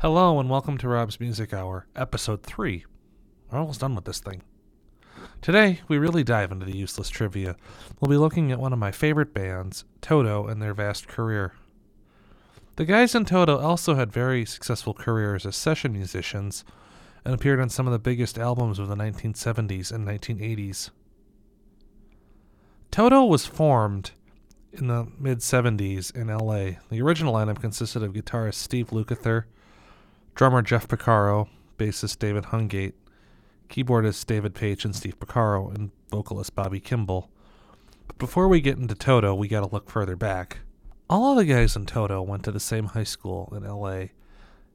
Hello and welcome to Rob's Music Hour, episode 3. We're almost done with this thing. Today, we really dive into the useless trivia. We'll be looking at one of my favorite bands, Toto, and their vast career. The guys in Toto also had very successful careers as session musicians and appeared on some of the biggest albums of the 1970s and 1980s. Toto was formed in the mid 70s in LA. The original lineup consisted of guitarist Steve Lukather, drummer Jeff Porcaro, bassist David Hungate, keyboardist David Paich and Steve Porcaro, and vocalist Bobby Kimball. But before we get into Toto, we gotta look further back. All of the guys in Toto went to the same high school in LA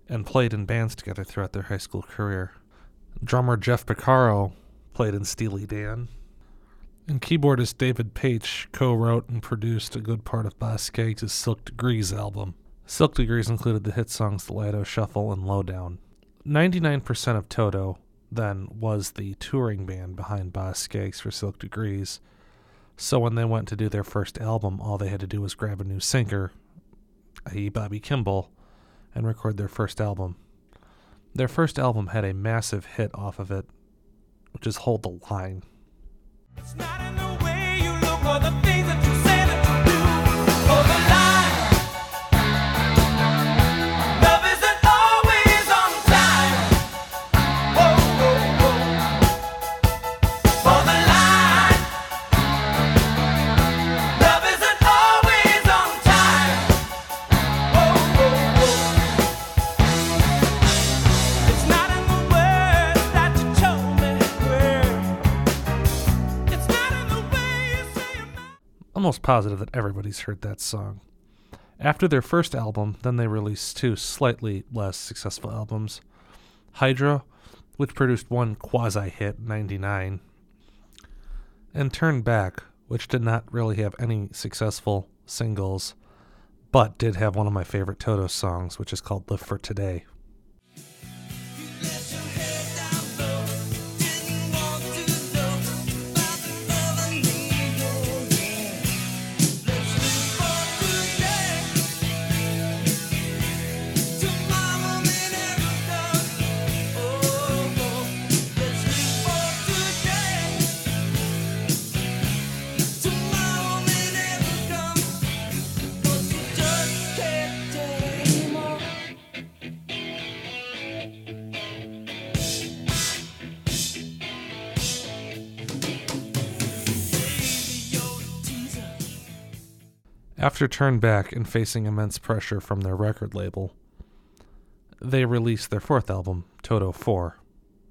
and played in bands together throughout their high school career. Drummer Jeff Porcaro played in Steely Dan, and keyboardist David Paich co wrote and produced a good part of Scaggs' Silk Degrees album. Silk Degrees included the hit songs The Lido Shuffle and Lowdown. 99% of Toto then was the touring band behind Boz Scaggs for Silk Degrees. So when they went to do their first album, all they had to do was grab a new singer, i.e., Bobby Kimball, and record their first album. Their first album had a massive hit off of it, which is Hold the Line. Positive that everybody's heard that song. After their first album, then they released two slightly less successful albums Hydra, which produced one quasi hit, 99, and Turn Back, which did not really have any successful singles, but did have one of my favorite Toto songs, which is called Live for Today. After Turn Back and facing immense pressure from their record label, they released their fourth album, Toto 4.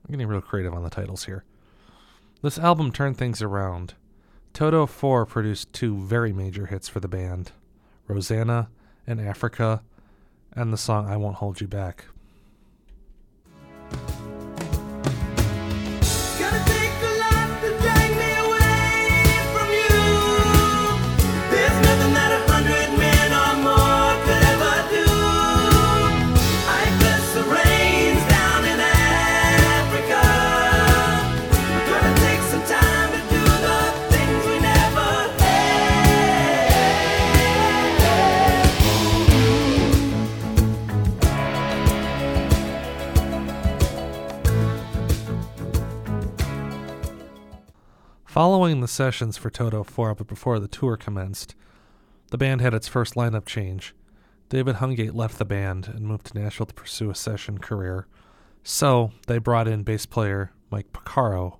I'm getting real creative on the titles here. This album turned things around. Toto 4 produced two very major hits for the band Rosanna and Africa, and the song I Won't Hold You Back. Following the sessions for Toto 4, but before the tour commenced, the band had its first lineup change. David Hungate left the band and moved to Nashville to pursue a session career. So they brought in bass player Mike Porcaro,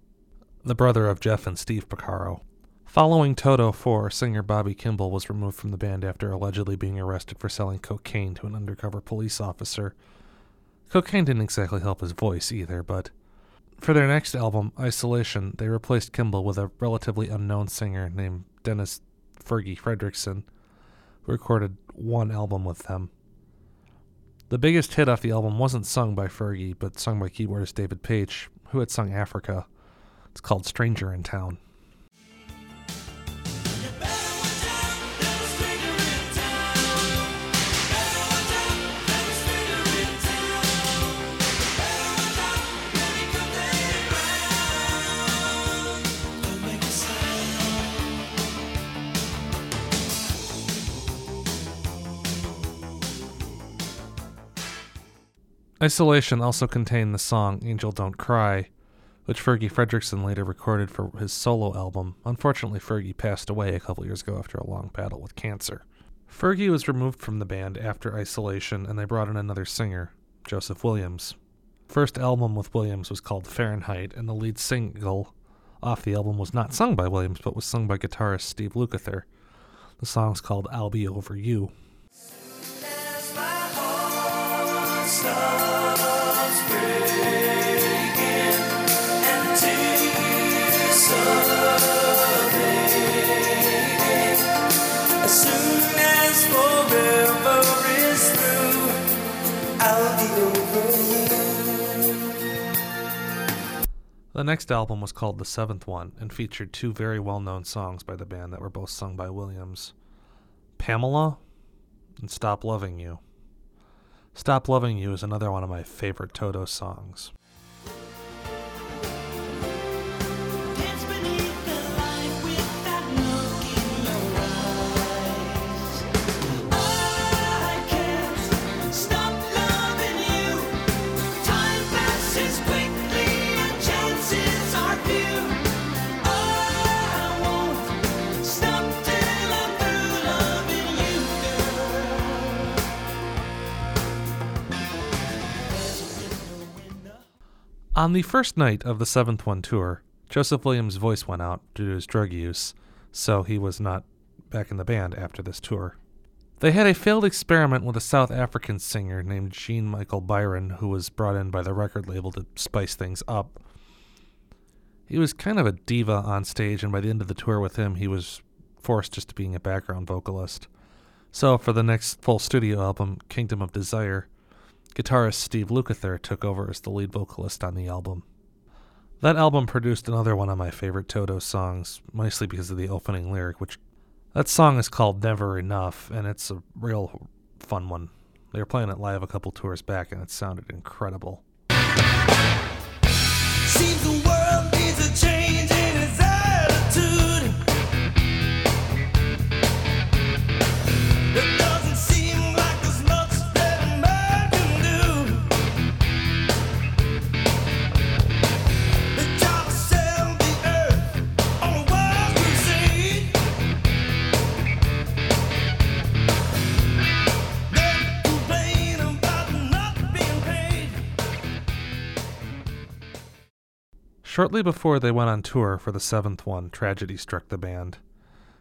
the brother of Jeff and Steve Porcaro. Following Toto 4, singer Bobby Kimball was removed from the band after allegedly being arrested for selling cocaine to an undercover police officer. Cocaine didn't exactly help his voice either, but for their next album, Isolation, they replaced Kimball with a relatively unknown singer named Dennis Fergie Frederiksen, who recorded one album with them. The biggest hit off the album wasn't sung by Fergie, but sung by keyboardist David Paich, who had sung Africa. It's called Stranger in Town. Isolation also contained the song Angel Don't Cry, which Fergie Frederiksen later recorded for his solo album. Unfortunately, Fergie passed away a couple years ago after a long battle with cancer. Fergie was removed from the band after Isolation, and they brought in another singer, Joseph Williams. First album with Williams was called Fahrenheit, and the lead single off the album was not sung by Williams, but was sung by guitarist Steve Lukather. The song's called I'll Be Over You. The next album was called The Seventh One and featured two very well known songs by the band that were both sung by Williams Pamela and Stop Loving You. Stop Loving You is another one of my favorite Toto songs. On the first night of the Seventh One tour, Joseph Williams' voice went out due to his drug use, so he was not back in the band after this tour. They had a failed experiment with a South African singer named Jean Michael Byron, who was brought in by the record label to spice things up. He was kind of a diva on stage, and by the end of the tour with him, he was forced just to being a background vocalist. So, for the next full studio album, Kingdom of Desire, guitarist Steve Lukather took over as the lead vocalist on the album. That album produced another one of my favorite Toto songs, mostly because of the opening lyric, which that song is called Never Enough, and it's a real fun one. They were playing it live a couple tours back, and it sounded incredible. Shortly before they went on tour for the seventh one, tragedy struck the band.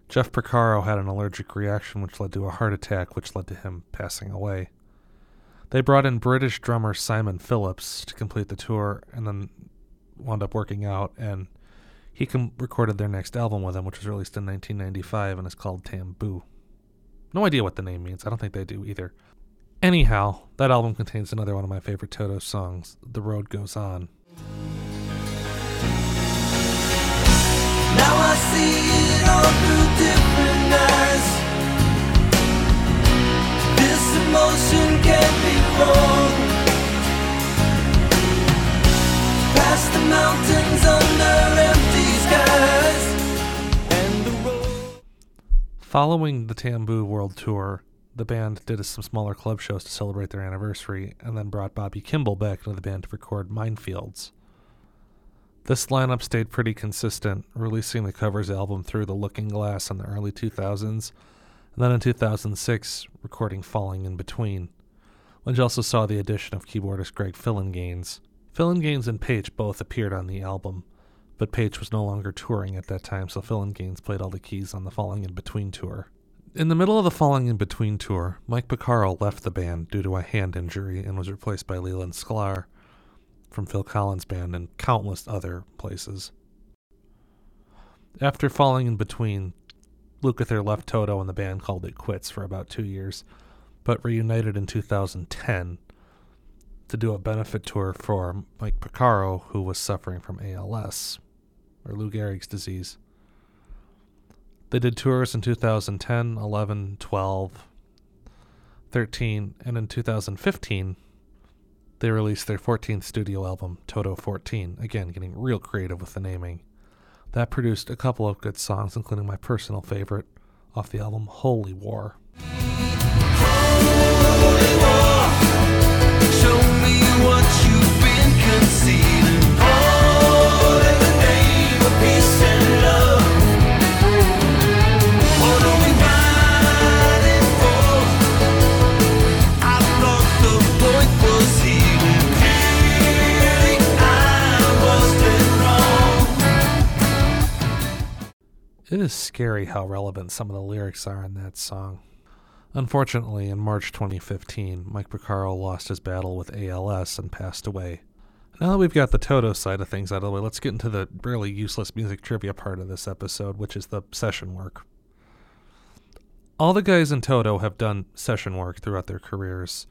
Jeff Porcaro had an allergic reaction which led to a heart attack, which led to him passing away. They brought in British drummer Simon Phillips to complete the tour and then wound up working out, and he com- recorded their next album with them, which was released in 1995 and is called Tambu. No idea what the name means. I don't think they do either. Anyhow, that album contains another one of my favorite Toto songs, The Road Goes On. Now I see it all through different eyes. This emotion can't be wrong. Past the mountains under empty skies. The. Following the Tambu World Tour, the band did some smaller club shows to celebrate their anniversary and then brought Bobby Kimball back into the band to record Minefields. This lineup stayed pretty consistent, releasing the covers album through The Looking Glass in the early 2000s, and then in 2006, recording Falling in Between, which also saw the addition of keyboardist Greg Phillinganes. Phillinganes and Paich both appeared on the album, but Paich was no longer touring at that time, so Phillinganes played all the keys on the Falling in Between tour. In the middle of the Falling in Between tour, Mike Porcaro left the band due to a hand injury and was replaced by Leland Sklar from Phil Collins' band and countless other places. After Falling in Between, Lukather left Toto and the band called it quits for about two years, but reunited in 2010 to do a benefit tour for Mike Porcaro, who was suffering from ALS, or Lou Gehrig's disease. They did tours in 2010, 11, 12, 13, and in 2015, they released their 14th studio album, Toto 14, again getting real creative with the naming. That produced a couple of good songs, including my personal favorite off the album, Holy War. Holy War. Show me what you've been concealing. All in the name of peace. Is scary how relevant some of the lyrics are in that song. Unfortunately, in March 2015, Mike Porcaro lost his battle with ALS and passed away. Now that we've got the Toto side of things out of the way, let's get into the really useless music trivia part of this episode, which is the session work. All the guys in Toto have done session work throughout their careers.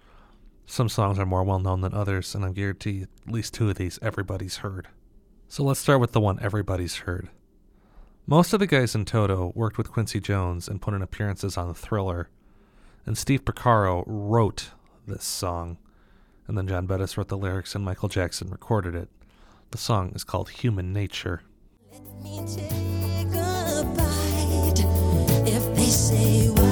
Some songs are more well known than others, and I'm guaranteed at least two of these everybody's heard. So let's start with the one everybody's heard. Most of the guys in Toto worked with Quincy Jones and put in appearances on the Thriller, and Steve Porcaro wrote this song, and then John Bettis wrote the lyrics and Michael Jackson recorded it. The song is called Human Nature. Let me take a bite. If they say why,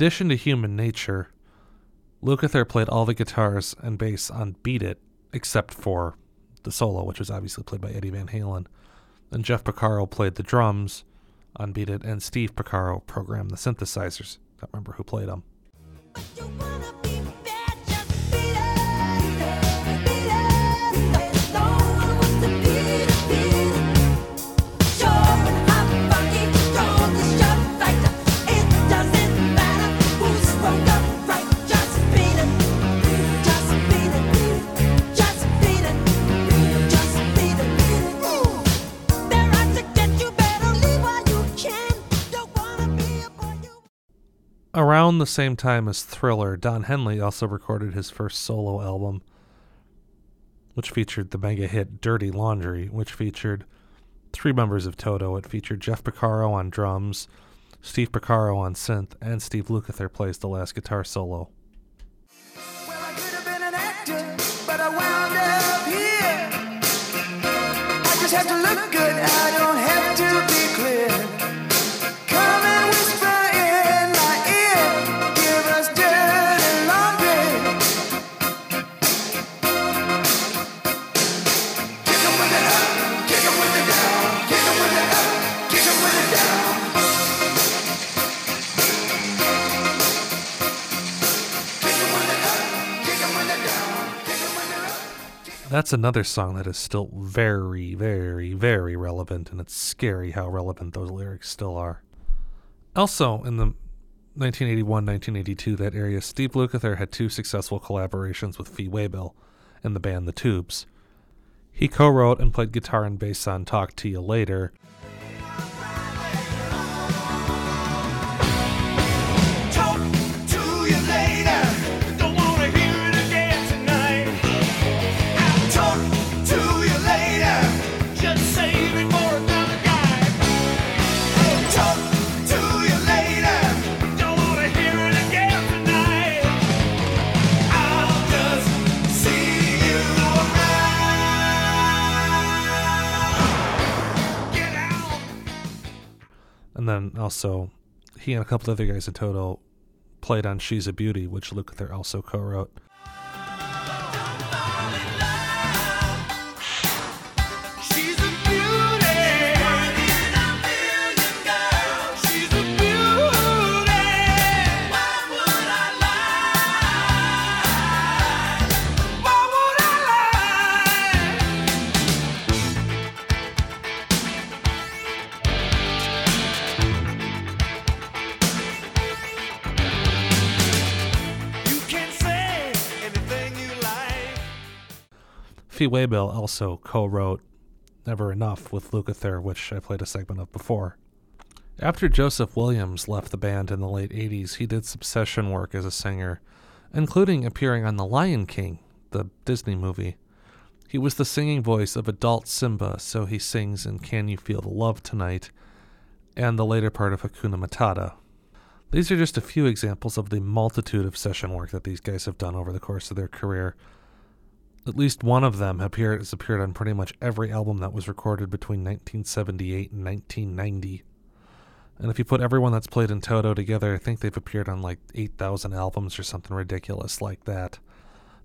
addition to Human Nature, Lukather played all the guitars and bass on Beat It, except for the solo, which was obviously played by Eddie Van Halen. And Jeff Porcaro played the drums on Beat It, and Steve Porcaro programmed the synthesizers. I Don't remember who played them. Around the same time as Thriller, Don Henley also recorded his first solo album, which featured the mega hit Dirty Laundry, which featured three members of Toto. It featured Jeff Porcaro on drums, Steve Porcaro on synth, and Steve Lukather plays the last guitar solo. Well, That's another song that is still very, very, very relevant, and it's scary how relevant those lyrics still are. Also, in the 1981 1982, that area, Steve Lukather had two successful collaborations with Fee Waybill and the band The Tubes. He co wrote and played guitar and bass on Talk to You Later, also he and a couple other guys in Toto played on She's a Beauty, which Lukather also co Fee Waybill also co wrote Never Enough with Lukather, which I played a segment of before. After Joseph Williams left the band in the late 80s, he did some session work as a singer, including appearing on The Lion King, the Disney movie. He was the singing voice of adult Simba, so he sings in Can You Feel the Love Tonight and the later part of Hakuna Matata. These are just a few examples of the multitude of session work that these guys have done over the course of their career. At least one of them has appeared on pretty much every album that was recorded between 1978 and 1990. And if you put everyone that's played in Toto together, I think they've appeared on like 8,000 albums or something ridiculous like that.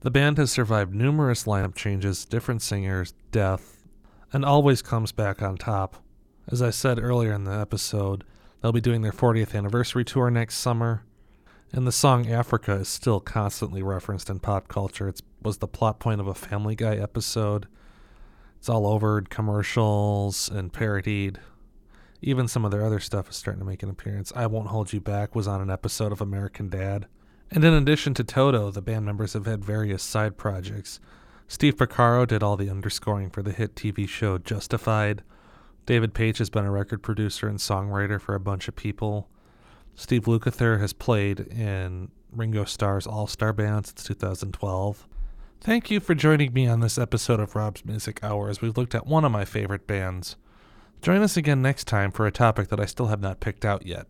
The band has survived numerous lineup changes, different singers, death, and always comes back on top. As I said earlier in the episode, they'll be doing their 40th anniversary tour next summer, and the song Africa is still constantly referenced in pop culture. It was the plot point of a Family Guy episode. It's all over commercials and parodied. Even some of their other stuff is starting to make an appearance. I Won't Hold You Back was on an episode of American Dad. And in addition to Toto, the band members have had various side projects. Steve Porcaro did all the underscoring for the hit TV show Justified. David Paich has been a record producer and songwriter for a bunch of people. Steve Lukather has played in Ringo Starr's All Star Band since 2012. Thank you for joining me on this episode of Rob's Music Hour as we've looked at one of my favorite bands. Join us again next time for a topic that I still have not picked out yet.